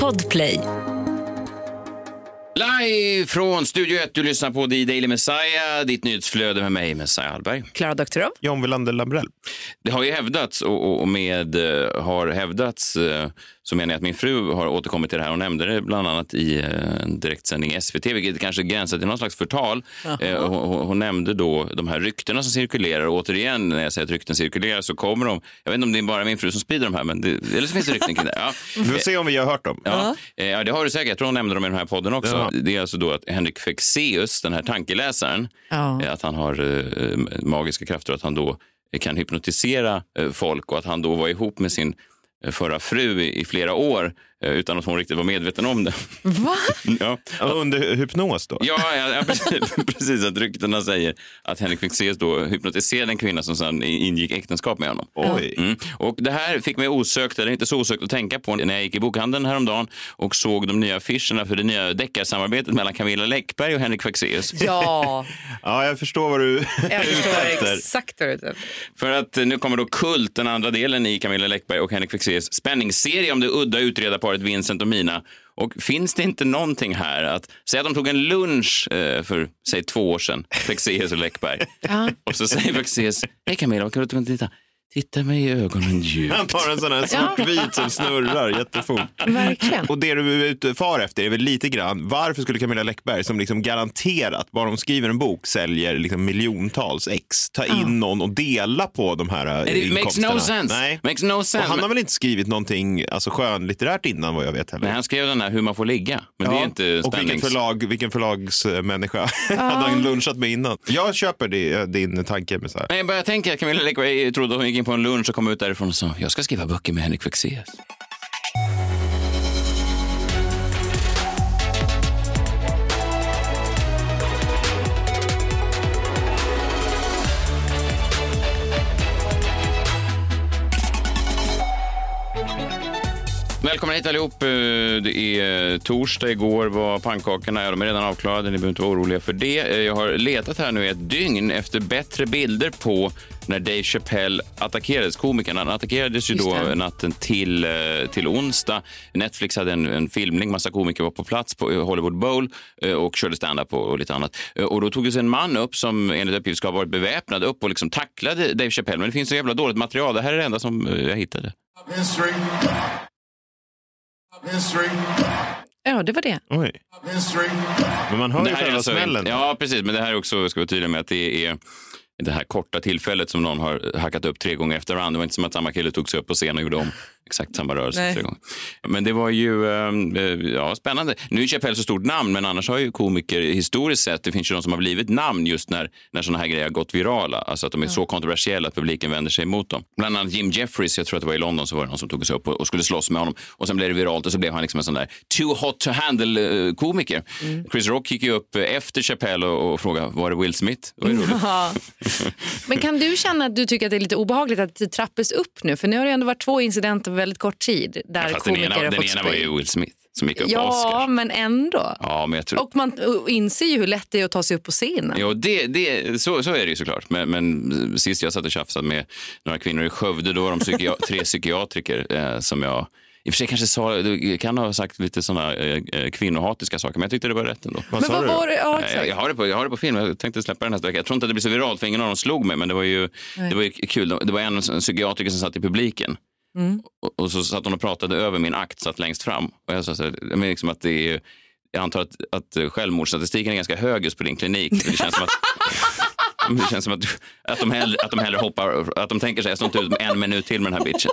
Podplay. Live från Studio 1, du lyssnar på The Daily Messiah, ditt nyhetsflöde med mig, Messiah Hallberg. Klara Doktorov. John Wilander Lambrell. Det har ju hävdats, och, och med uh, har hävdats, uh, så menar jag att min fru har återkommit till det här. Hon nämnde det bland annat i en direktsändning SVT, vilket kanske gränsar till någon slags förtal. Hon, hon, nämnde då de här ryktena som cirkulerar. Och återigen, när jag säger att rykten cirkulerar så kommer de, jag vet inte om det är bara min fru som sprider de här, men det, eller så finns det rykten kring det. Ja. Vi får se om vi har hört dem. Ja, ja, det har du säkert. Jag tror hon nämnde dem i den här podden också. Ja. Det är alltså då att Henrik Fexeus, den här tankeläsaren, ja. att han har magiska krafter och att han då kan hypnotisera folk och att han då var ihop med sin förra fru i, i flera år utan att hon riktigt var medveten om det. Va? ja. Under hypnos då? Ja, ja, ja precis, precis. Att ryktena säger att Henrik Fexeus då hypnotiserade en kvinna som sedan ingick äktenskap med honom. Oj. Mm. Och det här fick mig osökt, eller inte så osökt att tänka på när jag gick i bokhandeln häromdagen och såg de nya affischerna för det nya deckarsamarbetet mellan Camilla Läckberg och Henrik Fexeus. Ja. ja, jag förstår vad du jag är ute efter. Exakt vad du är ute För att nu kommer då Kult, den andra delen i Camilla Läckberg och Henrik Fexeus spänningsserie om det udda utredarparet Vincent och Mina. Och finns det inte någonting här att, säg att de tog en lunch eh, för, säg två år sedan, Fexeus och Läckberg. Och så säger Fexeus, hej Camilla, vad kan du titta? Titta mig i ögonen djupt. Han tar en sån här svartvit som snurrar jättefort. Verkligen. Och det du är ute far efter är väl lite grann, varför skulle Camilla Läckberg som liksom garanterat, bara de skriver en bok, säljer liksom miljontals ex, ta in Ja. någon och dela på de här It makes inkomsterna? no sense. Nej. Makes no Och sense. han har väl inte skrivit någonting alltså, skönlitterärt innan vad jag vet heller? Nej, han skrev den här Hur man får ligga. Men det är inte och vilken, förlag, vilken förlagsmänniska hade han lunchat med innan? Jag köper det, din tanke med så här. Men jag bara tänker att Camilla Läckberg trodde hon gick in på en lunch och kom ut därifrån och sa jag ska skriva böcker med Henrik Fexeus. Välkomna hit allihop. Eh, Det är torsdag. Igår var pannkakorna, ja, de är redan avklarade. Ni behöver inte vara oroliga för det. Eh, Jag har letat här nu i ett dygn efter bättre bilder på när Dave Chappelle attackerades. Komikern han attackerades ju då natten till, eh, till onsdag. Netflix hade en, en filmning, massa komiker var på plats på eh, Hollywood Bowl eh, och körde stand-up och, och lite annat. Eh, Och då tog det en man upp som enligt uppgift ska ha varit beväpnad upp och liksom tacklade Dave Chappelle. Men det finns så jävla dåligt material. Det här är det enda som eh, jag hittade. History. History. Ja, det var det. Oj. History. Men man hör ju själva alltså smällen. Ja, precis. Men det här är också, ska vara tydlig med att det är det här korta tillfället som någon har hackat upp tre gånger efter varandra. Det var inte som att samma kille tog sig upp på scen och gjorde om exakt samma rörelse tre gånger. Men det var ju eh, ja, spännande. Nu är Chappelle så stort namn, men annars har ju komiker historiskt sett, det finns ju de som har blivit namn just när, när sådana här grejer har gått virala. Alltså att de är så kontroversiella att publiken vänder sig emot dem. Bland annat Jim Jeffries, jag tror att det var i London, så var det någon som tog sig upp och, och skulle slåss med honom. Och sen blev det viralt och så blev han liksom en sån där too hot to handle-komiker. Chris Rock gick ju upp efter Chappelle och, och frågade, var det Will Smith? Det var ju. Ja. Men kan du känna att du tycker att det är lite obehagligt att det trappas upp nu? För nu har det ändå varit två incidenter väldigt kort tid där Fast den ena, den ena var ju Will Smith som gick upp på Ja, Oscar. men ändå. Ja, men jag tror... Och man uh, inser ju hur lätt det är att ta sig upp på scenen. Jo, det, det, så, så är det ju såklart. Men, men sist jag satt och tjafsade med några kvinnor i Skövde, då var de psykia tre psykiatriker eh, som jag i och för sig kanske sa, du kan ha sagt lite sådana eh, eh, kvinnohatiska saker, men jag tyckte det var rätt ändå. Vad Men sa vad du? var det? Ja, Jag, exakt. jag, har det på, jag har det på film, jag tänkte släppa den nästa vecka. Jag tror inte att det blir så viralt för ingen av dem slog mig, men det var ju, det var ju kul. Det var en, en psykiatriker som satt i publiken. Mm. Och, och så satt hon och pratade över min akt, satt längst fram. Och jag sa så här, men liksom att det är, jag antar att, att eh, självmordsstatistiken är ganska hög just på din klinik. Det känns som att det känns som att, att, de hellre, att de hellre hoppar, att de tänker sig jag står inte ut med en minut till med den här bitchen.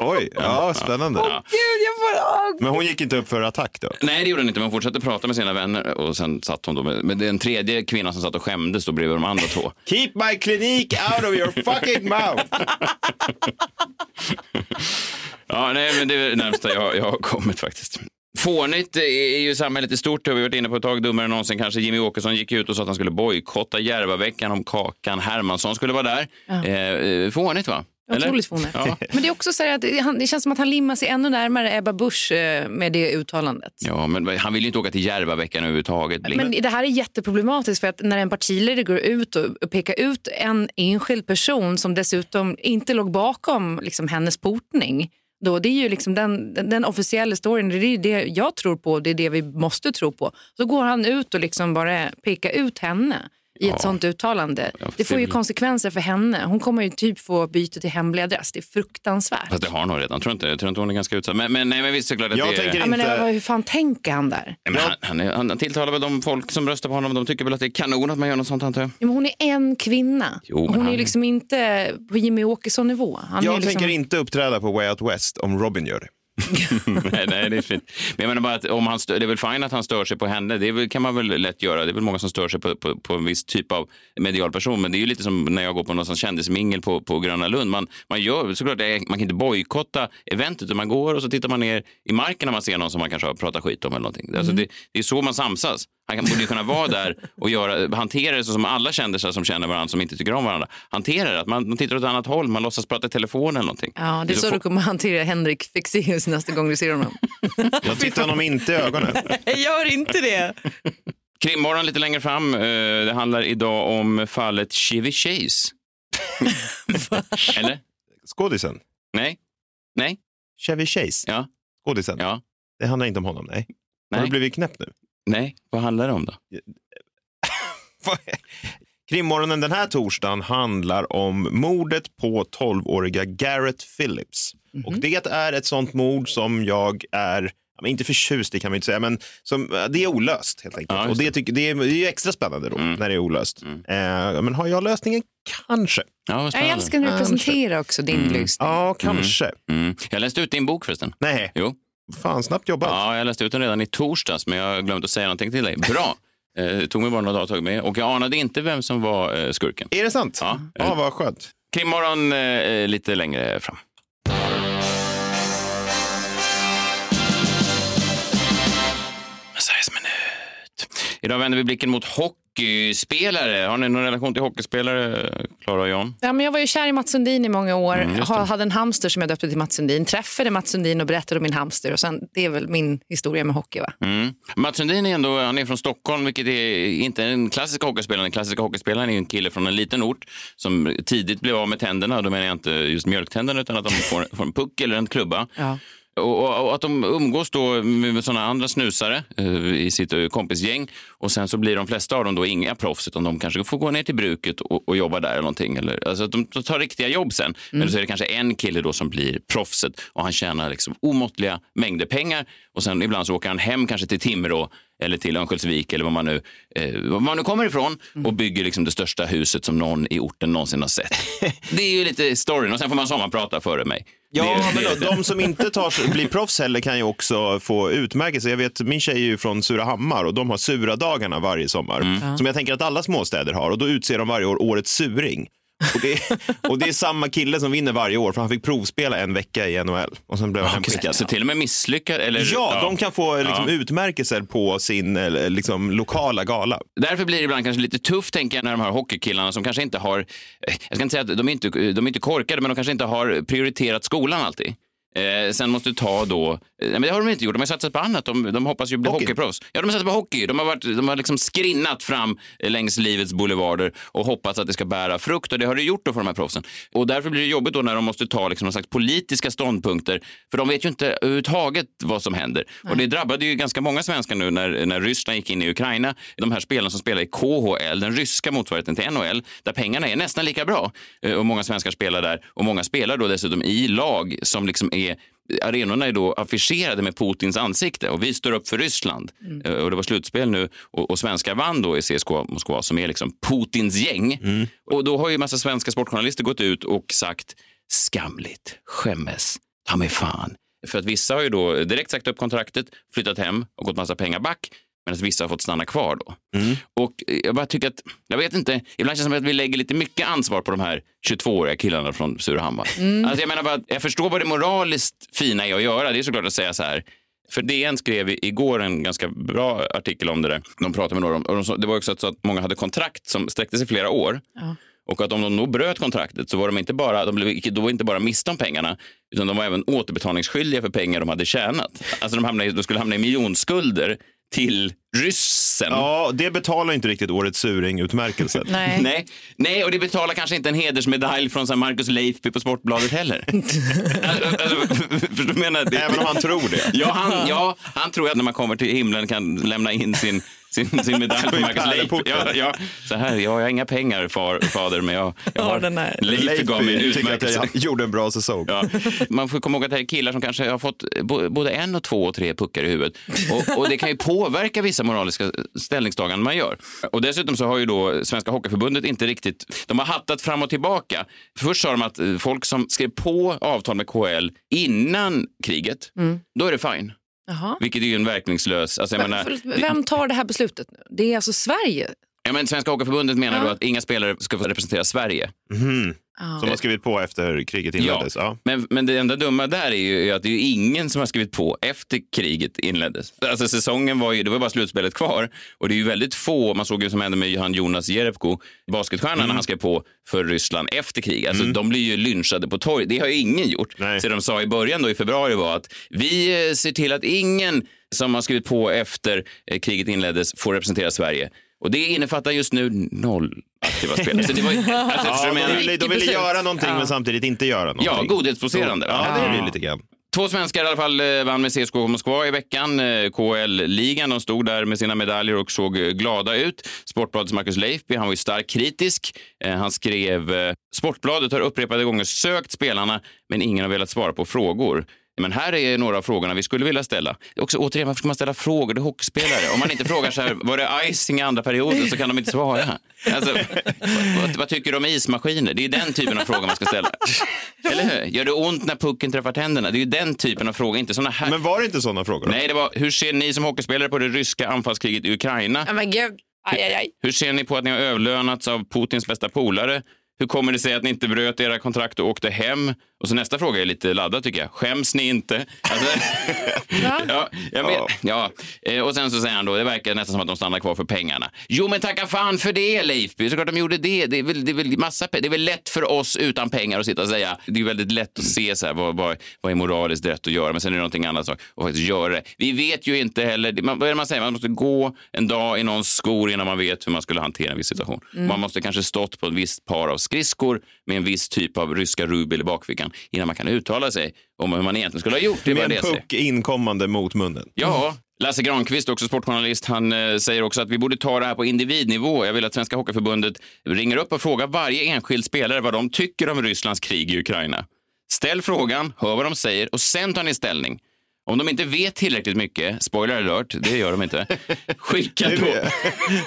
Oj, ja, spännande. Gud, jag får... Men hon gick inte upp för attack då? Nej, det gjorde hon inte, men hon fortsatte prata med sina vänner och sen satt hon då med, med den tredje kvinnan som satt och skämdes då bredvid de andra två. Keep my clinic out of your fucking mouth! Ja, nej, men det är det närmsta jag, jag har kommit faktiskt. Fånigt är ju samhället i stort, det har vi varit inne på ett tag, dummare än någonsin kanske. Jimmy Åkesson gick ut och sa att han skulle bojkotta Järvaveckan om Kakan Hermansson skulle vara där. Eh, fånigt va? Eller? Otroligt fånigt. Ja. Men det är också så här att han, det känns som att han limmar sig ännu närmare Ebba Busch eh, med det uttalandet. ja, men han vill ju inte åka till Järvaveckan överhuvudtaget. Blink. Men det här är jätteproblematiskt för att när en partiledare går ut och pekar ut en enskild person som dessutom inte låg bakom liksom, hennes portning Då, det är ju liksom den, den, officiella storyn, det är det jag tror på, det är det vi måste tro på. Så går han ut och liksom bara pekar ut henne i ett sånt uttalande. Ja, det får ju konsekvenser för henne. Hon kommer ju typ få byta till hemlig adress. Det är fruktansvärt. Fast det har hon nog redan. Tror inte, jag tror inte hon är ganska utsatt. Men, men, nej, men visst, såklart att Jag det är... tänker Ja, men inte- hur fan tänker han där? Men han, han, är, han tilltalar väl de folk som röstar på honom. De tycker väl att det är kanon att man gör något sånt antar jag. Ja, men hon är en kvinna. Jo, hon är han- ju liksom inte på Jimmy Åkesson-nivå. Är Jag liksom... tänker inte uppträda på Way Out West om Robin gör det. nej, nej, det är fint. Men jag menar bara att om han stör, det är väl fint att han stör sig på henne. Det väl, kan man väl lätt göra. Det är väl många som stör sig på, på, på en viss typ av medial person. Men det är ju lite som när jag går på någon kändismingel på, på Gröna Lund. Man, man, gör, såklart, man kan inte bojkotta eventet. utan Man går och så tittar man ner i marken när man ser någon som man kanske har pratat skit om. eller någonting. Alltså det, det är så man samsas. Han kan- borde ju kunna vara där och göra, hantera det så som alla kändisar som känner varandra som inte tycker om varandra. Hantera det. Att man, man tittar åt ett annat håll. Man låtsas prata i telefon eller någonting. Ja, det är så få- du kommer hantera Henrik Fexeus nästa gång du ser honom. Jag tittar honom inte i ögonen. Gör inte det. Krimmorgon lite längre fram. Eh, Det handlar idag om fallet Chevy Chase. Eller? Skådisen. Nej? Nej? Chevy Chase. Ja? Skådisen. Ja? Det handlar inte om honom, nej. Har Nej? du blivit knäpp nu? Nej? Vad handlar det om då? Krimmorgonen den här torsdagen handlar om mordet på 12-åriga Garrett Phillips. Och det är ett sånt mord som jag är, inte förtjust i kan man inte säga, men som, det är olöst helt enkelt. Ja, just och det, tycker, det, är, det är ju extra spännande då när det är olöst. Eh, men har jag lösningen? Kanske. Ja, Jag älskar när du presenterar också din lyssning. Ja, kanske. Mm. Jag läste ut din bok förresten. Nej, Jo. Fan snabbt jobbat. Ja, jag läste ut den redan i torsdags, men jag glömt att säga någonting till dig. Bra! Eh, tog mig bara några dagar att ta med. Och jag anade inte vem som var eh, skurken. Är det sant? Ja. ja vad skönt. Krimmorgon eh, lite längre fram. Idag vänder vi blicken mot hockeyspelare. Har ni någon relation till hockeyspelare, Klara och John? Ja, men jag var ju kär i Mats Sundin i många år. Mm. Jag hade en hamster som jag döpte till Mats Sundin. Träffade Mats Sundin och berättade om min hamster. Och sen, det är väl min historia med hockey. Va? Mm. Mats Sundin är ändå han är från Stockholm, vilket är inte en klassisk hockeyspelare. Den klassiska hockeyspelaren är en kille från en liten ort som tidigt blev av med tänderna. Då menar jag inte just mjölktänderna utan att de får, får en puck eller en klubba. Ja. Och, och, att de umgås då med sådana andra snusare eh, i sitt eh, kompisgäng och sen så blir de flesta av dem då inga proffs utan de kanske får gå ner till bruket och, och jobba där eller någonting. Eller, alltså att de tar riktiga jobb sen. Men så är det kanske en kille då som blir proffset och han tjänar liksom omåttliga mängder pengar och sen ibland så åker han hem kanske till Timrå eller till Örnsköldsvik eller var man nu, eh, var man nu kommer ifrån och bygger liksom det största huset som någon i orten någonsin har sett. det är ju lite storyn och sen får man sommarprata före mig. Ja, Det- men det- de som inte tar, blir proffs heller kan ju också få utmärkelse. Jag vet, min tjej är ju från Surahammar och de har Sura-dagarna varje sommar. Mm. Som jag tänker att alla småstäder har. Och då utser de varje år årets suring. Och det, och det är samma kille som vinner varje år för han fick provspela en vecka i NHL. Och sen blev han Okej, hemskickad. Så till och med misslyckad? Eller, Ja, de kan få liksom, Ja. utmärkelser på sin eh, liksom, lokala gala. Därför blir det ibland kanske lite tufft tänker jag när de här hockeykillarna som kanske inte har, eh, jag ska inte säga att de är inte, de är inte korkade, men de kanske inte har prioriterat skolan alltid. Eh, sen måste ta då, eh, nej, men det har de inte gjort, de har satsat på annat. De, de hoppas ju bli Hockey. hockeyproffs. Ja, de har satsat på hockey. De har, varit, de har liksom skrinnat fram eh, längs livets boulevarder och hoppats att det ska bära frukt och det har det gjort då för de här proffsen. Och därför blir det jobbigt då när de måste ta liksom någon slags politiska ståndpunkter, för de vet ju inte överhuvudtaget vad som händer. Och det drabbade ju ganska många svenskar nu när, när Ryssland gick in i Ukraina. De här spelarna som spelar i KHL, den ryska motsvarigheten till NHL, där pengarna är nästan lika bra. Eh, Och många svenskar spelar där och många spelar då dessutom i lag som liksom är Arenorna är då affischerade med Putins ansikte och vi står upp för Ryssland. Eh, Och det var slutspel nu och, och svenskar vann då i CSKA Moskva som är liksom Putins gäng. Och då har ju massa svenska sportjournalister gått ut och sagt skamligt, skämmes, ta mig fan. För att vissa har ju då direkt sagt upp kontraktet, flyttat hem och gått massa pengar back. Medan vissa har fått stanna kvar då. Och eh, jag bara tycker att, jag vet inte, ibland känns det som att vi lägger lite mycket ansvar på de här 22-åriga killarna från Surahammar. Alltså jag menar bara, att jag förstår vad det moraliskt fina är att göra. Det är såklart att säga så här, för DN skrev igår en ganska bra artikel om det där. De pratade med några om, och de det var också så att många hade kontrakt som sträckte sig flera år. Och att om de då bröt kontraktet så var de inte bara, de blev då inte bara miste om pengarna utan de var även återbetalningsskyldiga för pengar de hade tjänat. Alltså de, hamnade, de skulle hamna i miljonskulder till ryssen. Ja, det betalar inte riktigt årets suring-utmärkelsen. Nej. Nej, nej, och det betalar kanske inte en hedersmedalj från så Marcus Leifby på Sportbladet heller. alltså, alltså, förstår du vad jag menar? Det- Även om han tror det. Ja han, ja, han tror att när man kommer till himlen kan lämna in sin, sin, sin medalj på Marcus pärleporten. Ja, ja, så här, ja, jag har inga pengar far, fader, men jag, jag Ja, har... den här. Leifby gav mig en utmärkelse. jag gjorde en bra säsong. Ja. Man får komma ihåg att det här är killar som kanske har fått både en och två och tre puckar i huvudet. Och, och det kan ju påverka vissa moraliska ställningstaganden man gör. Och dessutom så har ju då Svenska Hockeyförbundet inte riktigt, de har hattat fram och tillbaka. Först sa de att folk som skrev på avtal med KL innan kriget, då är det fine. Jaha. Vilket är ju en verkningslös... Alltså menar, Vem tar det här beslutet nu? Det är alltså Sverige? Ja, men Svenska Hockeyförbundet menar Ja. då att inga spelare ska få representera Sverige. Mhm. Ja. Som har skrivit på efter kriget inleddes. Ja. Men, men det enda dumma där är ju att det är ingen som har skrivit på efter kriget inleddes. Alltså säsongen var ju, det var bara slutspelet kvar och det är ju väldigt få, man såg ju som hände med han Jonas Jerebko, basketstjärnan när han skrev på för Ryssland efter krig. Alltså de blir ju lynchade på torg. Det har ju ingen gjort. Nej. Så de sa i början då i februari var att vi eh, ser till att ingen som har skrivit på efter eh, kriget inleddes får representera Sverige. Och det innefattar just nu noll aktiva spelare. Så det var, alltså, Ja, de ville, de ville göra någonting Ja. men samtidigt inte göra någonting. Ja, godhetsposerande. Ja, det är det lite grann. Två svenskar i alla fall eh, vann med CSKA Moskva i veckan. Eh, KL-ligan, de stod där med sina medaljer och såg eh, glada ut. Sportbladets Marcus Leifby, han var ju starkt kritisk. Han skrev Sportbladet har upprepade gånger sökt spelarna men ingen har velat svara på frågor. Men här är några av frågorna vi skulle vilja ställa. Också, återigen, varför ska man ställa frågor till hockeyspelare? Om man inte frågar så här, var det icing i andra perioden så kan de inte svara. Alltså, vad, vad, tycker du om ismaskiner? Det är den typen av frågor man ska ställa. Eller hur? Gör det ont när pucken träffar tänderna? Det är ju den typen av frågor, inte såna här. Men var det inte sådana frågor? Då? Nej, det var hur ser ni som hockeyspelare på det ryska anfallskriget i Ukraina? Gud. Aj, aj, aj. Hur ser ni på att ni har överlönats av Putins bästa polare? Hur kommer det sig att ni inte bröt era kontrakt och åkte hem? Och så nästa fråga är lite laddad tycker jag. Skäms ni inte? Alltså, ja, jag vet, ja. Eh, Och sen så säger han då, det verkar nästan som att de stannar kvar för pengarna. Jo men tacka fan för det Leifby, såklart de gjorde det. Det är väl, det är väl massa Det är väl lätt för oss utan pengar att sitta och säga. Det är väldigt lätt att se så här, vad, vad, vad är moraliskt rätt att göra, men sen är det någonting annat sak att faktiskt göra det. Vi vet ju inte heller, man, vad är det man säger, man måste gå en dag i någons skor innan man vet hur man skulle hantera en viss situation. Man måste kanske stått på ett visst par av skridskor med en viss typ av ryska rubel i bakfickan innan man kan uttala sig om hur man egentligen skulle ha gjort. Det Med det en puck inkommande mot munnen. Ja, Lasse Granqvist, också sportjournalist, han eh, säger också att vi borde ta det här på individnivå. Jag vill att Svenska Hockeyförbundet ringer upp och frågar varje enskild spelare vad de tycker om Rysslands krig i Ukraina. Ställ frågan, hör vad de säger och sen tar ni ställning. Om de inte vet tillräckligt mycket, spoiler alert, det gör de inte, skicka Du, då.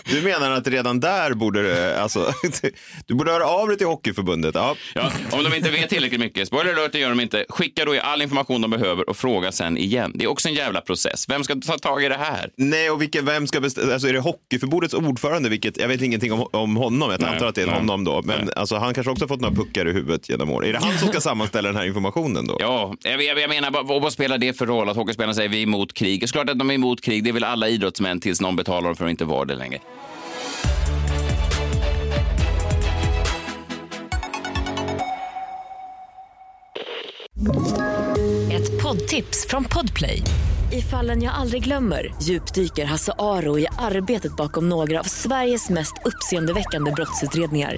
du menar att redan där borde det, alltså, du borde höra av dig till Hockeyförbundet. Ja. Ja, om de inte vet tillräckligt mycket, spoiler alert, det gör de inte, skicka då all information de behöver och fråga sen igen. Det är också en jävla process. Vem ska ta tag i det här? Nej, och vilken, vem ska bestämma? Alltså, är det Hockeyförbundets ordförande? Vilket, jag vet ingenting om, om honom, jag antar att det är nej, honom då. Men alltså, han kanske också har fått några puckar i huvudet genom år. Är det han som ska sammanställa den här informationen då? Ja, jag, jag, jag menar, vad, vad spelar det för roll roll att hockeyspelarna säger vi är emot krig? Det är klart att de är emot krig, det är väl alla idrottsmän tills någon betalar dem för att inte vara det längre. Ett poddtips från Podplay. I fallen jag aldrig glömmer djupdyker Hasse Aro i arbetet bakom några av Sveriges mest uppseendeväckande brottsutredningar.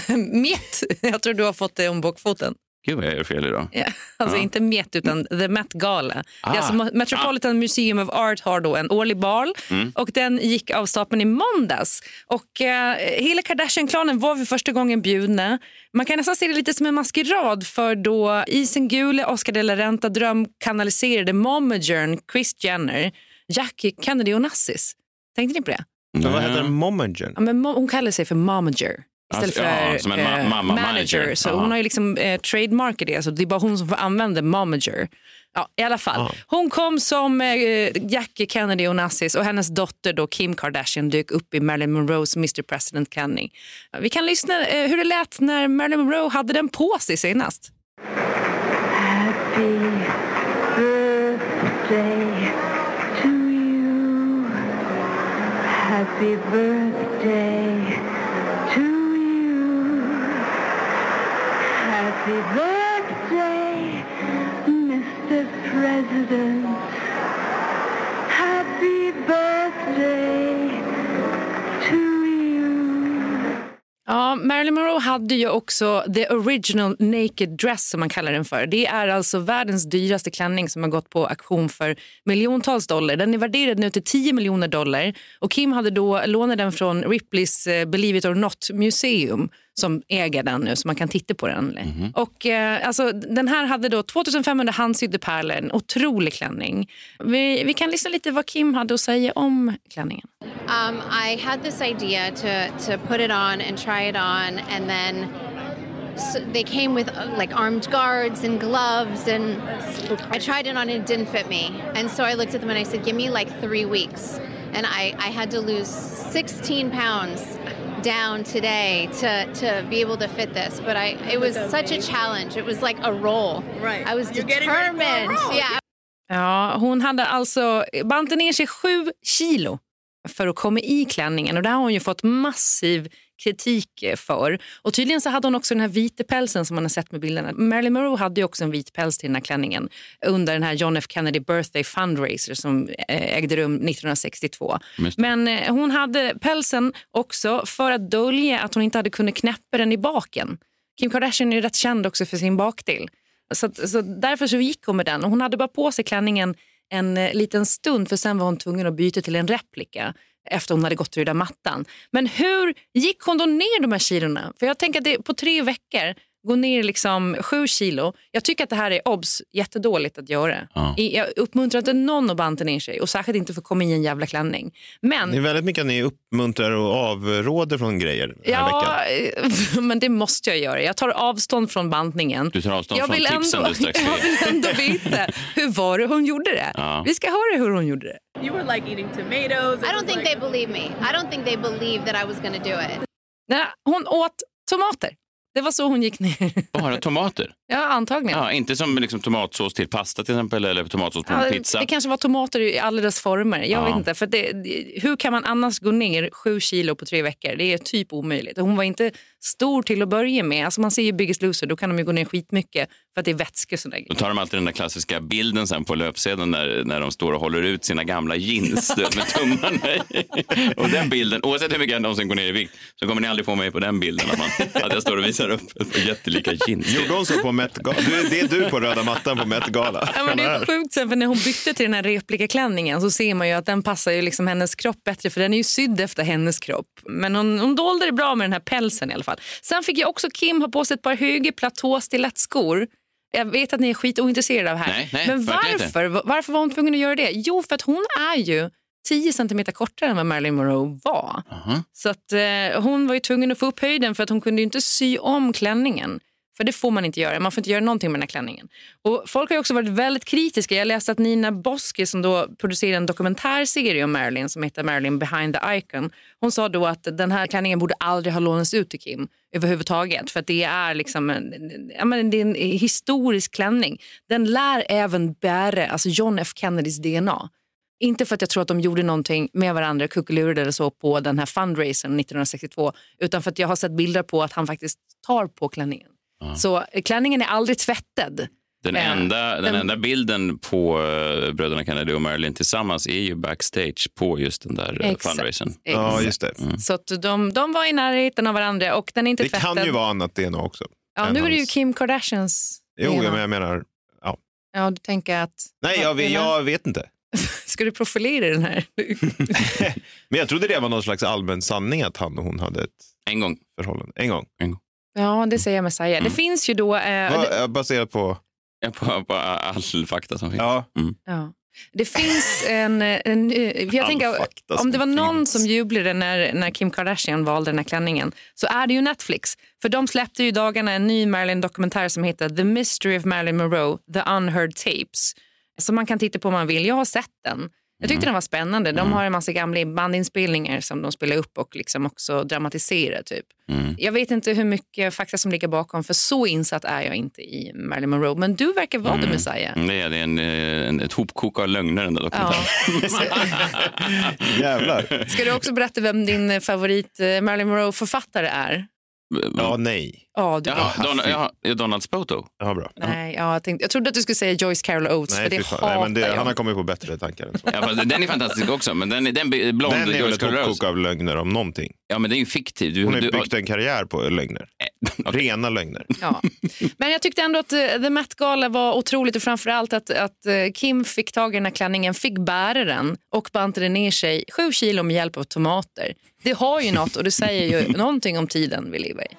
Met. Jag tror du har fått det om bakfoten. Gud vad jag gör fel idag. Ja, alltså inte Met utan The Met Gala. Ah. alltså Metropolitan Museum of Art har då en årlig bal och den gick av stapeln i måndags. Och eh, hela Kardashian-klanen var för första gången bjudna. Man kan nästan se det lite som en maskerad för då Isen Gule, Oscar de la Renta drömkanaliserade momagern Kris Jenner, Jackie Kennedy Onassis. Tänkte ni på det? Men vad heter den? Momagen? Ja, men hon kallar sig för momager istället Alltså, ja, för som en ma- eh, mamma manager. manager. Så Ja. hon har ju liksom eh, trademarkat det, så det är bara hon som får använda momager. Ja, i alla fall. Ja. Hon kom som eh, Jackie Kennedy Onassis och hennes dotter då Kim Kardashian dök upp i Marilyn Monroes Mr President-klänning. Vi kan lyssna eh, hur det lät när Marilyn Monroe hade den på sig senast. Happy birthday to you. Happy birthday Ja, Marilyn Monroe hade ju också the original naked dress som man kallar den för. Det är alltså världens dyraste klänning som har gått på auktion för miljontals dollar. Den är värderad nu till 10 miljoner dollar och Kim hade då lånat den från Ripleys eh, Believe it or not museum som äger den nu så man kan titta på den. Och eh, alltså, Den här hade då 2500 handsydda pärlor, en otrolig klänning. Vi, vi kan lyssna lite vad Kim hade att säga om klänningen. Um, I had this idea to, to put it on and try it on, and then s they came with uh, like armed guards and gloves, and I tried it on and it didn't fit me. And so I looked at them and I said, "Give me like three weeks," and I, I had to lose 16 pounds down today to, to be able to fit this. But I it was such a challenge. It was like a roll. Right. I was You're getting ready for a determined. Yeah. Ja, hon hade alltså bantat ner sig sju kilo för att komma i klänningen och det har hon ju fått massiv kritik för. Och tydligen så hade hon också den här vita pälsen som man har sett med bilderna. Marilyn Monroe hade ju också en vit päls till den här klänningen under den här John F Kennedy Birthday Fundraiser som eh, ägde rum 1962. Just det. Men eh, hon hade pälsen också för att dölja att hon inte hade kunnat knäppa den i baken. Kim Kardashian är ju rätt känd också för sin bakdel. Så, så därför så gick hon med den. Och hon hade bara på sig klänningen en eh, liten stund för sen var hon tvungen att byta till en replika efter hon hade gått ur den mattan. Men hur gick hon då ner de här kilorna? För jag tänker att det på tre veckor gå ner liksom sju kilo. Jag tycker att det här är obs jättedåligt att göra. Ja. Jag uppmuntrar inte någon att banta ner sig och särskilt inte för att komma i en jävla klänning. Men Det är väldigt mycket att ni uppmuntrar och avråder från grejer den här Ja, veckan. men det måste jag göra. Jag tar avstånd från bantningen. Du tar avstånd jag från vill tipsen ändå, du strax Jag vill ändå veta hur var det hon gjorde det. Ja. Vi ska höra hur hon gjorde det. You were like eating tomatoes. I don't think like- they believe me. I don't think they believed that I was to do it. Nej, hon åt tomater. Det var så hon gick ner. Bara tomater? Ja, antagligen. Ja, inte som liksom tomatsås till pasta till exempel eller tomatsås på Ja, pizza. Det kanske var tomater i alla dess former. Jag Ja. vet inte. För det- hur kan man annars gå ner sju kilo på tre veckor? Det är typ omöjligt. Hon var inte stor till att börja med. Alltså man ser ju Biggest Loser, då kan de ju gå ner skitmycket för att det är. Sådär. Då tar de alltid den där klassiska bilden sen på löpsedeln när, när de står och håller ut sina gamla jeans med tummarna i. Och den bilden, oavsett hur mycket jag någonsin går ner i vikt, så kommer ni aldrig få mig på den bilden att, man, att jag står och visar upp ett par jättelika jeans. Gjorde hon så på Met Gala? Du, det är du på röda mattan på Met Gala. Ja, men det är sjukt sen för när hon bytte till den här replikaklänningen så ser man ju att den passar ju liksom hennes kropp bättre för den är ju sydd efter hennes kropp. Men hon, hon dolde det bra med den här pälsen i alla fall. Sen fick jag också Kim ha på sig ett par höga platåstilettskor. Jag vet att ni är skitointresserade av det här. Nej, nej, Men varför, varför var hon tvungen att göra det? Jo, för att hon är ju 10 centimeter kortare än vad Marilyn Monroe var. Aha. Så att, eh, hon var ju tvungen att få upp höjden för att hon kunde ju inte sy om klänningen. För det får man inte göra. Man får inte göra någonting med den här klänningen. Och folk har också varit väldigt kritiska. Jag läste att Nina Boski som då producerar en dokumentärserie om Marilyn som heter Marilyn behind the icon. Hon sa då att den här klänningen borde aldrig ha lånats ut till Kim överhuvudtaget. För att det är liksom en, ja, men det är en historisk klänning. Den lär även bära alltså John F Kennedys DNA. Inte för att jag tror att de gjorde någonting med varandra, kuckelurade eller så på den här fundraisern 1962, utan för att jag har sett bilder på att han faktiskt tar på klänningen. Så eh, klänningen är aldrig tvättad. Den Eh, enda, den den- enda bilden på eh, bröderna Kennedy och Marilyn tillsammans är ju backstage på just den där eh, Exakt. fundraisern. Ja, just det. Så att de, de var i närheten av varandra och den är inte Det tvättad. kan ju vara annat DNA också. ja, nu är det ju Kim Kardashians Jo, DNA. men jag menar... Ja, du tänker att... Nej, jag, vet- jag vet inte. Ska du profilera den här? Men jag trodde det var någon slags allmän sanning att han och hon hade ett En gång. förhållande. En gång. Ja, det säger Messiah. Mm. Det finns ju då... Eh, det, eh, Baserat på... På, på all fakta som finns. Ja. ja. Det finns en... en för jag tänker, om det var någon finns. som jublade när, när Kim Kardashian valde den här klänningen så är det ju Netflix. För de släppte ju i dagarna en ny Marilyn-dokumentär som heter The Mystery of Marilyn Monroe, The Unheard Tapes. Som man kan titta på om man vill. Jag har sett den. Jag tyckte den var spännande. De har en massa gamla bandinspelningar som de spelar upp och liksom också dramatiserar. Typ. Jag vet inte hur mycket fakta som ligger bakom för så insatt är jag inte i Marilyn Monroe. Men du verkar vara the Messiah. Det är, det är en, eh, en, ett hopkok av lögner den där dokumentären. Jävlar. Ska du också berätta vem din favorit eh, Marilyn Monroe-författare är? Ja, nej. Ja, du Jaha. Don, ja, Donald Spoto. Ja, bra. Nej, ja, jag, tänkte, jag trodde att du skulle säga Joyce Carol Oates, Nej, för det fan. hatar Nej, men det, jag. han har kommit på bättre tankar än så. Ja, fast den är fantastisk också, men den, den blond Den är väl Joyce ett Carol Oates. hopkok av lögner om någonting. Ja, men det är ju fiktiv. Du, Hon har du, byggt en karriär på lögner. Rena lögner. Ja. Men jag tyckte ändå att eh, The Met Gala var otroligt och framförallt att, att eh, Kim fick tag i den här klänningen, fick bära den och bantade ner sig sju kilo med hjälp av tomater. Det har ju något och det säger ju någonting om tiden vi lever i.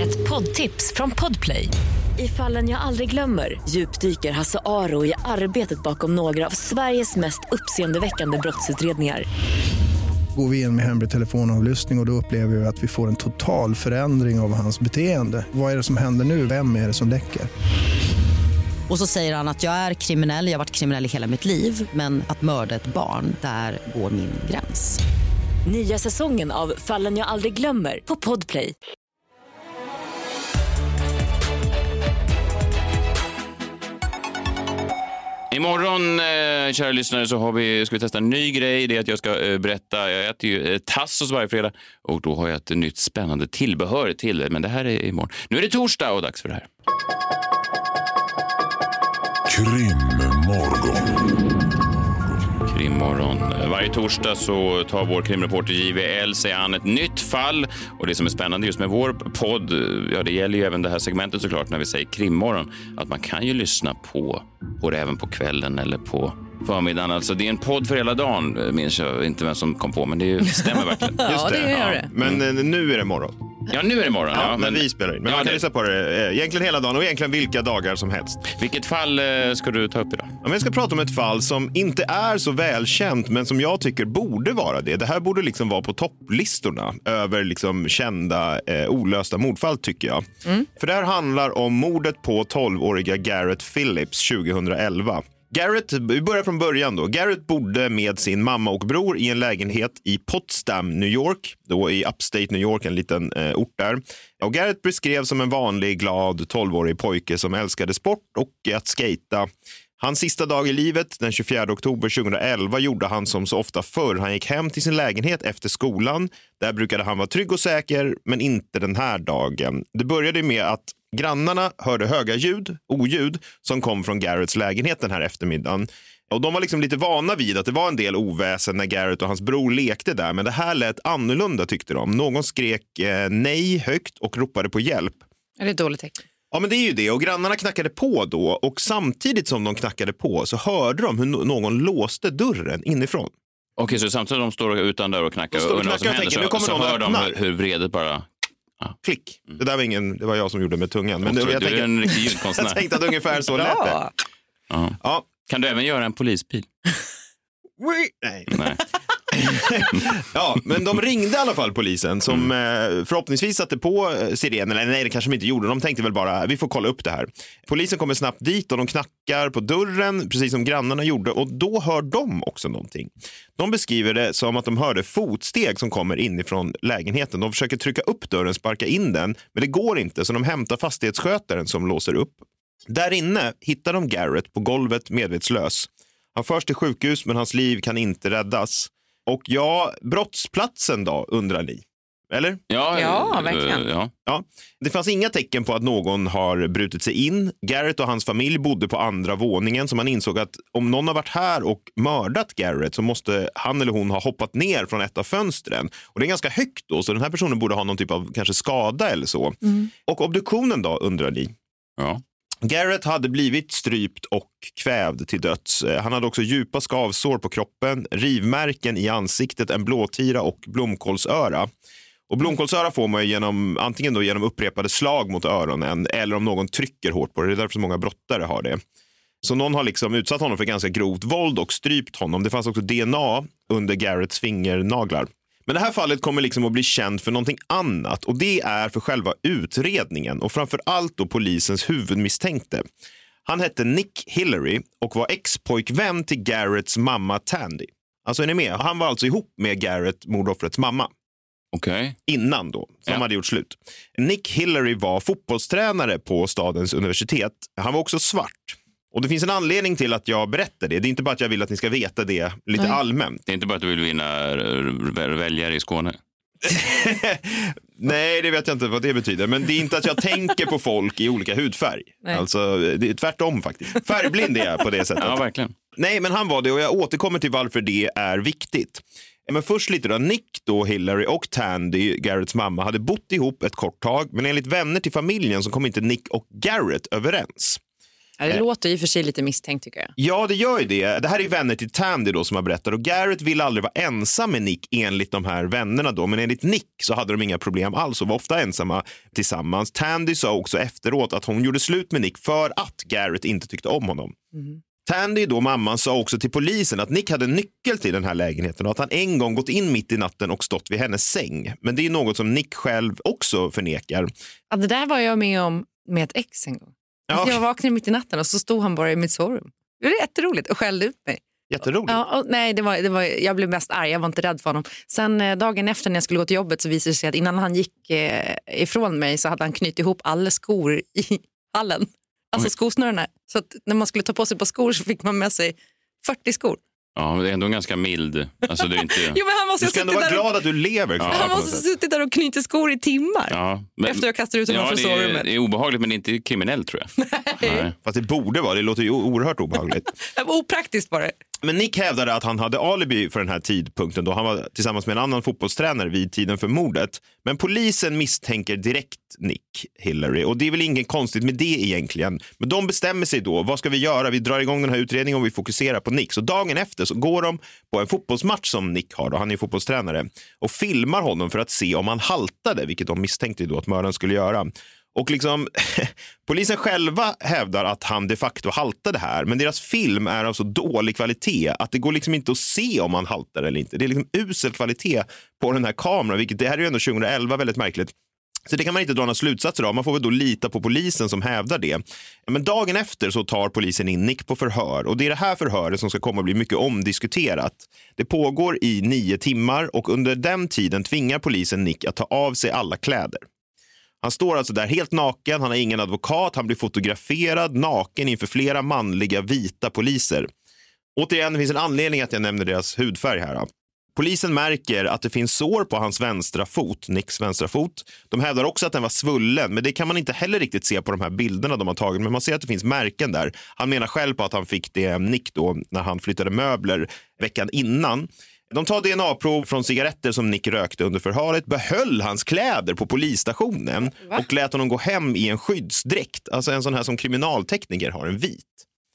Ett poddtips från Podplay. I fallen jag aldrig glömmer djupdyker Hasse Aro i arbetet bakom några av Sveriges mest uppseendeväckande brottsutredningar. Går vi in med hemlig telefonavlyssning och, och då upplever vi att vi får en total förändring av hans beteende. Vad är det som händer nu? Vem är det som läcker? Och så säger han att jag är kriminell, jag har varit kriminell i hela mitt liv men att mörda ett barn, där går min gräns. Nya säsongen av Fallen jag aldrig glömmer på Podplay. Imorgon, eh, kära lyssnare, så har vi, ska vi testa en ny grej. Det är att jag ska eh, berätta, jag äter ju eh, tassos varje fredag och då har jag ett nytt spännande tillbehör till det. Men det här är imorgon. Nu är det torsdag och dags för det här. Krimmorgon. Krimmorgon. Varje torsdag så tar vår krimreporter JVL sig an ett nytt fall. Och det som är spännande just med vår podd, ja det gäller ju även det här segmentet såklart när vi säger krimmorgon, att man kan ju lyssna på, på det även på kvällen eller på förmiddagen. Alltså det är en podd för hela dagen, minns jag inte vem som kom på, men det är ju- stämmer verkligen. Ja, det gör det. Men eh, nu är det morgon. Ja, nu är det morgon. Ja, Ja, men vi spelar in. Men Ja, man kan det- lyssna på det eh, egentligen hela dagen och egentligen vilka dagar som helst. Vilket fall eh, ska du ta upp idag? Ja, men jag ska prata om ett fall som inte är så välkänt, men som jag tycker borde vara det. Det här borde liksom vara på topplistorna över liksom kända eh, olösta mordfall, tycker jag. För det här handlar om mordet på 12-åriga Garrett Phillips 2011. Garrett, vi börjar från början då. Garrett bodde med sin mamma och bror i en lägenhet i Potsdam, New York. Då i Upstate New York, en liten eh, ort där. Och Garrett beskrevs som en vanlig, glad 12-årig pojke som älskade sport och att skata. Hans sista dag i livet, den 24 oktober 2011, gjorde han som så ofta förr. Han gick hem till sin lägenhet efter skolan. Där brukade han vara trygg och säker, men inte den här dagen. Det började med att grannarna hörde höga ljud, oljud, som kom från Garretts lägenhet den här eftermiddagen. Och de var liksom lite vana vid att det var en del oväsen när Garrett och hans bror lekte där, men det här lät annorlunda tyckte de. Någon skrek eh, nej högt och ropade på hjälp. Är det ett dåligt tecken? Ja, men det är ju det. Och grannarna knackade på då och samtidigt som de knackade på så hörde de hur någon låste dörren inifrån. Okej, så samtidigt som de står utan dörr och knackar De står och och undrar vad som knackar och händer tänker, nu så, kommer så någon hör och de hur vredet bara... Klick. Det där var ingen, det var jag som gjorde med tungan. Men Men det, jag, du är en tänkte, riktig jag ljudkonstnär. tänkte att ungefär så lät det. Ja. Kan du även göra en polisbil? Nej. Nej. Ja, men de ringde i alla fall polisen som eh, förhoppningsvis satte på eh, sirenen. Eller nej, det kanske de inte gjorde. De tänkte väl bara, vi får kolla upp det här. Polisen kommer snabbt dit och de knackar på dörren, precis som grannarna gjorde. Och då hör de också någonting. De beskriver det som att de hörde fotsteg som kommer inifrån lägenheten. De försöker trycka upp dörren, sparka in den, men det går inte. Så de hämtar fastighetsskötaren som låser upp. Där inne hittar de Garrett på golvet medvetslös. Han förs till sjukhus, men hans liv kan inte räddas. Och ja, brottsplatsen då, undrar ni? Eller? Ja, Ja, eh, verkligen. Ja. Ja. Det fanns inga tecken på att någon har brutit sig in. Garrett och hans familj bodde på andra våningen, så man insåg att om någon har varit här och mördat Garrett så måste han eller hon ha hoppat ner från ett av fönstren. Och det är ganska högt då, så den här personen borde ha någon typ av kanske skada eller så. Och obduktionen då, undrar ni? Ja. Garrett hade blivit strypt och kvävd till döds. Eh, han hade också djupa skavsår på kroppen, rivmärken i ansiktet, en blåtira och blomkålsöra. Och blomkålsöra får man ju genom, antingen då genom upprepade slag mot öronen eller om någon trycker hårt på det. Det är därför så många brottare har det. Så någon har liksom utsatt honom för ganska grovt våld och strypt honom. Det fanns också DNA under Garretts fingernaglar. Men det här fallet kommer liksom att bli känt för någonting annat och det är för själva utredningen och framför allt då polisens huvudmisstänkte. Han hette Nick Hillary och var ex-pojkvän till Garretts mamma Tandy. Alltså är ni med? Han var alltså ihop med Garrett, mordoffrets mamma. Okej. Innan då, som Ja. hade gjort slut. Nick Hillary var fotbollstränare på stadens universitet. Han var också svart. Och det finns en anledning till att jag berättar det. Det är inte bara att jag vill att ni ska veta det lite Nej. allmänt. Det är inte bara att du vill vinna eh, väljare i Skåne. Nej, det vet jag inte vad det betyder. Men det är inte att jag tänker på folk i olika hudfärg. Nej. Alltså, det är tvärtom faktiskt. Färgblind är jag på det sättet. Ja, verkligen. Nej, men han var det och jag återkommer till varför det är viktigt. Men först lite då. Nick, då, Hillary och Tandy, Garretts mamma, hade bott ihop ett kort tag. Men enligt vänner till familjen så kom inte Nick och Garrett överens. Det låter i och för sig lite misstänkt tycker jag. Ja, det gör ju det. Det här är vänner till Tandy då som har berättat och Garrett vill aldrig vara ensam med Nick enligt de här vännerna då. Men enligt Nick så hade de inga problem alls och var ofta ensamma tillsammans. Tandy sa också efteråt att hon gjorde slut med Nick för att Garrett inte tyckte om honom. Tandy, då mamman, sa också till polisen att Nick hade nyckel till den här lägenheten och att han en gång gått in mitt i natten och stått vid hennes säng. Men det är något som Nick själv också förnekar. Ja, det där var jag med om med ett ex en gång. Ja. Jag vaknade mitt i natten och så stod han bara i mitt sovrum. Det var jätteroligt och skällde ut mig. Jätteroligt. Ja, och, nej, det var, det var, jag blev mest arg, jag var inte rädd för honom. Sen eh, dagen efter när jag skulle gå till jobbet så visade det sig att innan han gick eh, ifrån mig så hade han knutit ihop alla skor i hallen. Alltså skosnörena. Så att när man skulle ta på sig på skor så fick man med sig 40 skor. Ja, men det är ändå ganska mild. Alltså, det är inte... Jo, men han måste Du ska ändå vara och- glad att du lever. Clara, Han måste ha suttit där och knutit skor i timmar. Ja, men... Efter jag kastar ut honom ja, från det sovrummet. är, det är obehagligt, men det är inte kriminellt tror jag. Nej. Fast det borde vara, det låter ju oerhört obehagligt. Opraktiskt var det. Men Nick hävdade att han hade alibi för den här tidpunkten då han var tillsammans med en annan fotbollstränare vid tiden för mordet. Men polisen misstänker direkt Nick Hillary och det är väl inget konstigt med det egentligen. Men de bestämmer sig då, vad ska vi göra? Vi drar igång den här utredningen och vi fokuserar på Nick. Så dagen efter så går de på en fotbollsmatch som Nick har, då, han är fotbollstränare, och filmar honom för att se om han haltade, vilket de misstänkte då att mördaren skulle göra. Och liksom, polisen själva hävdar att han de facto haltade här, men deras film är av så dålig kvalitet att det går liksom inte att se om han haltar eller inte. Det är liksom usel kvalitet på den här kameran, vilket det här är ju ändå 2011 väldigt märkligt. Så det kan man inte dra några slutsatser av. Man får väl då lita på polisen som hävdar det. Men dagen efter så tar polisen in Nick på förhör och det är det här förhöret som ska komma att bli mycket omdiskuterat. Det pågår i nio timmar och under den tiden tvingar polisen Nick att ta av sig alla kläder. Han står alltså där helt naken, han har ingen advokat, han blir fotograferad naken inför flera manliga vita poliser. Återigen, det finns en anledning att jag nämner deras hudfärg här. Polisen märker att det finns sår på hans vänstra fot, Nicks vänstra fot. De hävdar också att den var svullen, men det kan man inte heller riktigt se på de här bilderna de har tagit. Men man ser att det finns märken där. Han menar själv på att han fick det Nick då när han flyttade möbler veckan innan. De tar DNA-prov från cigaretter som Nick rökte under förhöret, behöll hans kläder på polisstationen och lät honom gå hem i en skyddsdräkt. Alltså en sån här som kriminaltekniker har, en vit.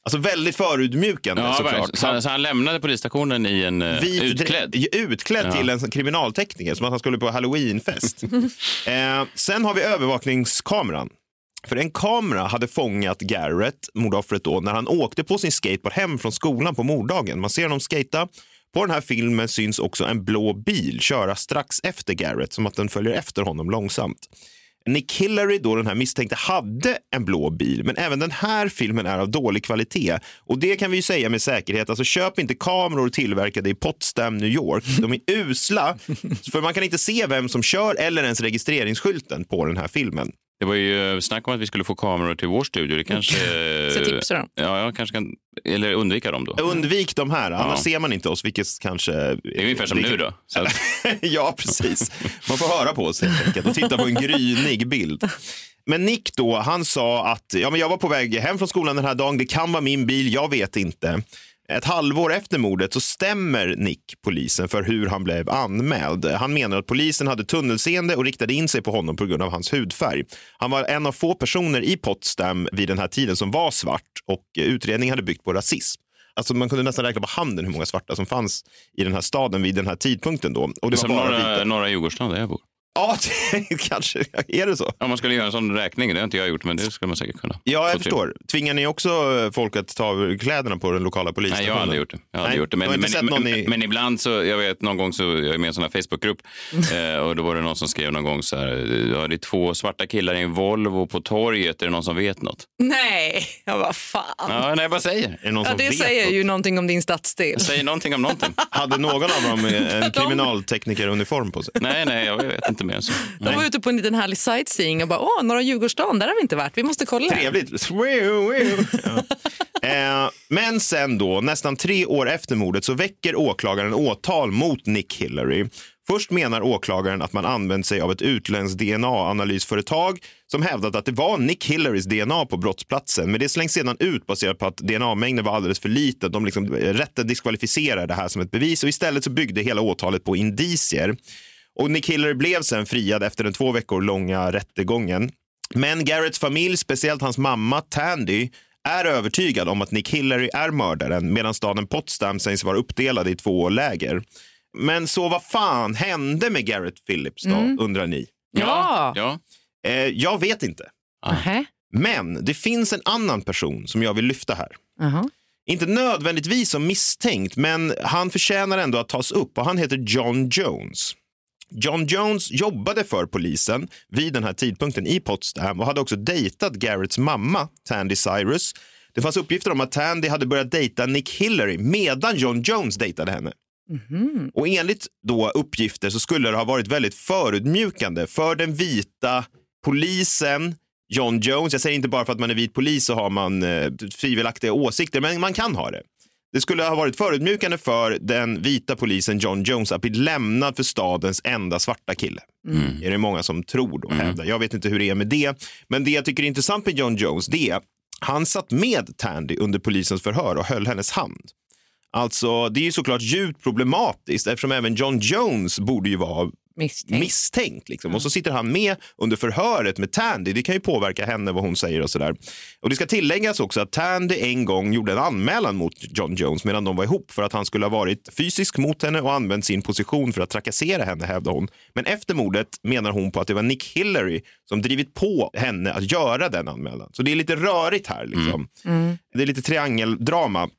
Alltså väldigt förödmjukande Ja, såklart. så, han- så han lämnade polisstationen i en uh, Vit utklädd? Utklädd Ja. till en kriminaltekniker, som att han skulle på halloweenfest. eh, sen har vi övervakningskameran. För en kamera hade fångat Garrett, mordoffret då, när han åkte på sin skateboard hem från skolan på morddagen. Man ser honom skata. På den här filmen syns också en blå bil köra strax efter Garrett, som att den följer efter honom långsamt. Nick Hillary, då den här misstänkte, hade en blå bil, men även den här filmen är av dålig kvalitet. Och det kan vi ju säga med säkerhet. Alltså köp inte kameror tillverkade i Potsdam, New York. De är usla, för man kan inte se vem som kör eller ens registreringsskylten på den här filmen. Det var ju eh, snack om att vi skulle få kameror till vår studio. Det kanske... Så tipsa dem. Ja, jag kanske kan... Eller undvika dem då. Undvik de här, annars Ja. ser man inte oss, vilket kanske... Det är ungefär som nu då. Så att, ja, precis. Man får höra på oss helt enkelt och titta på en grynig bild. Men Nick då, han sa att ja, men jag var på väg hem från skolan den här dagen. Det kan vara min bil, jag vet inte. Ett halvår efter mordet så stämmer Nick polisen för hur han blev anmäld. Han menar att polisen hade tunnelseende och riktade in sig på honom på grund av hans hudfärg. Han var en av få personer i Potsdam vid den här tiden som var svart och utredningen hade byggt på rasism. Alltså man kunde nästan räkna på handen hur många svarta som fanns i den här staden vid den här tidpunkten. Då. Och det som var bara norra, vita. Djurgårdsland där jag bor. Ja, det, kanske. Är det så? Om man skulle göra en sån räkning, det har inte jag gjort, men det skulle man säkert kunna. Ja, jag till. förstår. Tvingar ni också eh, folk att ta av kläderna på den lokala Nej, polisstationen? jag har aldrig gjort det. Jag har aldrig Nej, gjort det. Men, men, sett någon men, i- men ibland så, jag vet någon gång så, jag är med i en sån här Facebookgrupp eh, och då var det någon som skrev någon gång så här, ja, det är två svarta killar i en Volvo på torget, är det någon som vet något? Nej, jag bara fan. Ja, nej, jag bara säger. Är det någon Ja, som det vet säger något? ju någonting om din stadsdel. Säger någonting om någonting. Hade någon av dem en kriminalteknikeruniform på sig? Nej, nej, jag vet inte mer än så. De var ute på en liten härlig sightseeing och bara åh, Norra Djurgårdsstaden, där har vi inte varit, vi måste kolla. Trevligt. Ja. Eh, men sen då, nästan tre år efter mordet, så väcker åklagaren åtal mot Nick Hillary. Först menar åklagaren att man använt sig av ett utländskt DNA-analysföretag som hävdat att det var Nick Hillarys DNA på brottsplatsen. Men det slängs sedan ut baserat på att DNA-mängden var alldeles för liten. De liksom, rätten diskvalificerar det här som ett bevis och istället så byggde hela åtalet på indicier. Och Nick Hillary blev sen friad efter den två veckor långa rättegången. Men Garretts familj, speciellt hans mamma Tandy, är övertygad om att Nick Hillary är mördaren medan staden Potsdam sägs vara uppdelad i två läger. Men så vad fan hände med Garrett Phillips då, undrar ni? Ja. ja. Eh, jag vet inte. Nähä. Men det finns en annan person som jag vill lyfta här. Jaha. Inte nödvändigtvis som misstänkt, men han förtjänar ändå att tas upp och han heter John Jones. John Jones jobbade för polisen vid den här tidpunkten i Potsdam och hade också dejtat Garretts mamma, Tandy Cyrus. Det fanns uppgifter om att Tandy hade börjat dejta Nick Hillary medan John Jones dejtade henne. Och enligt då uppgifter så skulle det ha varit väldigt förödmjukande för den vita polisen John Jones. Jag säger inte bara för att man är vit polis så har man eh, tvivelaktiga åsikter, men man kan ha det. Det skulle ha varit förödmjukande för den vita polisen John Jones att bli lämnad för stadens enda svarta kille. är det många som tror och hävdar. Jag vet inte hur det är med det. Men det jag tycker är intressant med John Jones det är han satt med Tandy under polisens förhör och höll hennes hand. Alltså, det är ju såklart djupt problematiskt eftersom även John Jones borde ju vara Misstänkt. misstänkt. Liksom. Och så sitter han med under förhöret med Tandy. Det kan ju påverka henne vad hon säger och sådär. Och det ska tilläggas också att Tandy en gång gjorde en anmälan mot John Jones medan de var ihop för att han skulle ha varit fysisk mot henne och använt sin position för att trakassera henne hävdar hon. Men efter mordet menar hon på att det var Nick Hillary som drivit på henne att göra den anmälan. Så det är lite rörigt här. Liksom. Det är lite triangeldrama.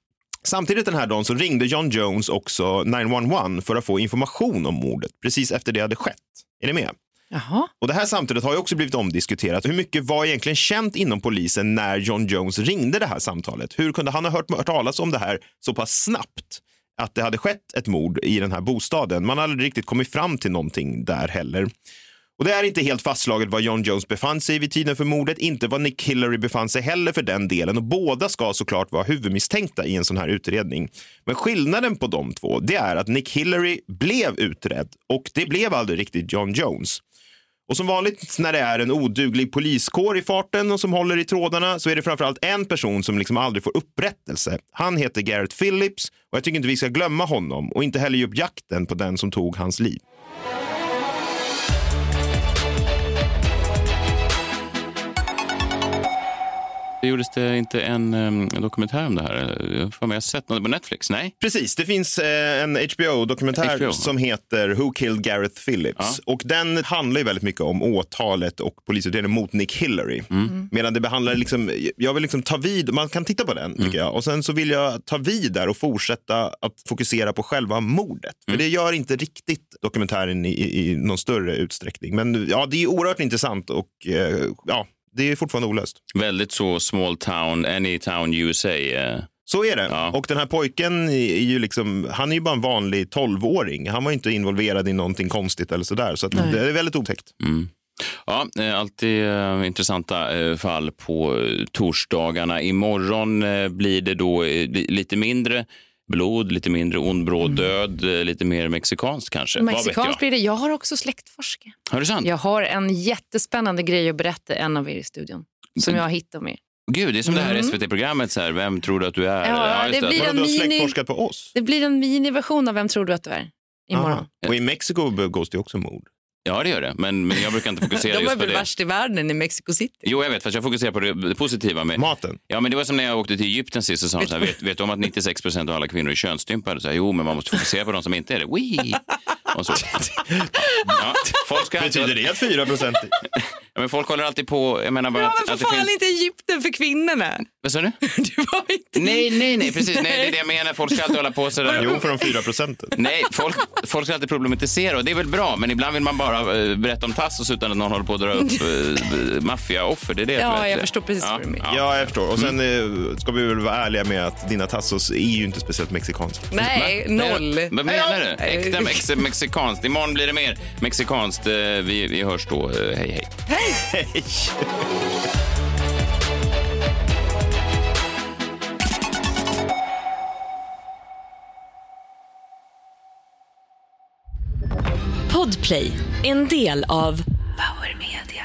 Samtidigt den här dagen så ringde John Jones också 911 för att få information om mordet precis efter det hade skett. Är ni med? Jaha. Och Det här samtalet har ju också blivit omdiskuterat. Hur mycket var egentligen känt inom polisen när John Jones ringde det här samtalet? Hur kunde han ha hört, hört talas om det här så pass snabbt? Att det hade skett ett mord i den här bostaden. Man har aldrig riktigt kommit fram till någonting där heller. Och Det är inte helt fastslaget var John Jones befann sig vid tiden för mordet, inte var Nick Hillary befann sig heller för den delen och båda ska såklart vara huvudmisstänkta i en sån här utredning. Men skillnaden på de två, det är att Nick Hillary blev utredd och det blev aldrig riktigt John Jones. Och som vanligt när det är en oduglig poliskår i farten och som håller i trådarna så är det framförallt en person som liksom aldrig får upprättelse. Han heter Garrett Phillips och jag tycker inte vi ska glömma honom och inte heller ge upp jakten på den som tog hans liv. Det gjordes det inte en um, dokumentär om det här? Jag har sett något på Netflix? Nej? Precis, det finns eh, en HBO-dokumentär HBO. som heter Who Killed Gareth Phillips. Och den handlar ju väldigt mycket om åtalet och polisutredningen mot Nick Hillary. Medan det behandlar, liksom, jag vill liksom ta vid, man kan titta på den tycker jag. Och sen så vill jag ta vid där och fortsätta att fokusera på själva mordet. För det gör inte riktigt dokumentären i, i, i någon större utsträckning. Men ja, det är oerhört intressant och eh, ja, det är fortfarande olöst. Väldigt så small town, any town USA. eh. Så är det. Ja. Och den här pojken är ju liksom, han är ju bara en vanlig 12-åring. Han var ju inte involverad i någonting konstigt eller sådär. Så att det är väldigt otäckt. Ja, eh, alltid eh, intressanta eh, fall på torsdagarna. Imorgon blir det då li- lite mindre blod, lite mindre ond bråd död, eh, lite mer mexikanskt kanske. Mexikanskt jag? blir det. Jag har också släktforska. Har du sant? Jag har en jättespännande grej att berätta en av er i studion. Som jag har hittat med. Gud, det är som det här SVT-programmet, så här, vem tror du att du är? Mm. Ja, just det blir en mini- släktforskat på oss? Det blir en miniversion av Vem tror du att du är? Imorgon. Aha. Och i Mexiko begås det också mord. Ja, det gör det. Men, men jag brukar inte fokusera De är just på väl det. värst i världen i Mexico City. Jo, jag vet, fast jag fokuserar på det, det positiva med... Maten. Ja, men det var som när jag åkte till Egypten sist och sa de så här, vet, vet du om att 96 procent av alla kvinnor är könsstympade? Så här, jo, men man måste fokusera på de som inte är det. Wee! Och så. Ja, folk ska alltid, Betyder det att 4 procent... ja, men folk håller alltid på... Jag menar bara Ja, att, men att för det fan finns... inte Egypten för kvinnorna. Vad sa du? Du var inte Nej, nej, nej, precis. Nej, det är det jag menar. Folk ska alltid hålla på sådär. Jo, för de 4 procenten. Nej, folk, folk ska alltid problematisera och det är väl bra, men ibland vill man bara eh, berätta om Tassos utan att någon håller på att dra upp uh, maffiaoffer. Det är det Ja, tror jag förstår precis vad du menar. Ja, jag förstår. Och sen eh, ska vi väl vara ärliga med att dina tassos är ju inte speciellt mexikanska. Nej, noll. Vad menar du? Äkta mex mexikanskt. Imorgon blir det mer mexikanskt. Eh, Vi, vi hörs då. Eh, Hej, hej. Hej! Podplay, en del av Power Media.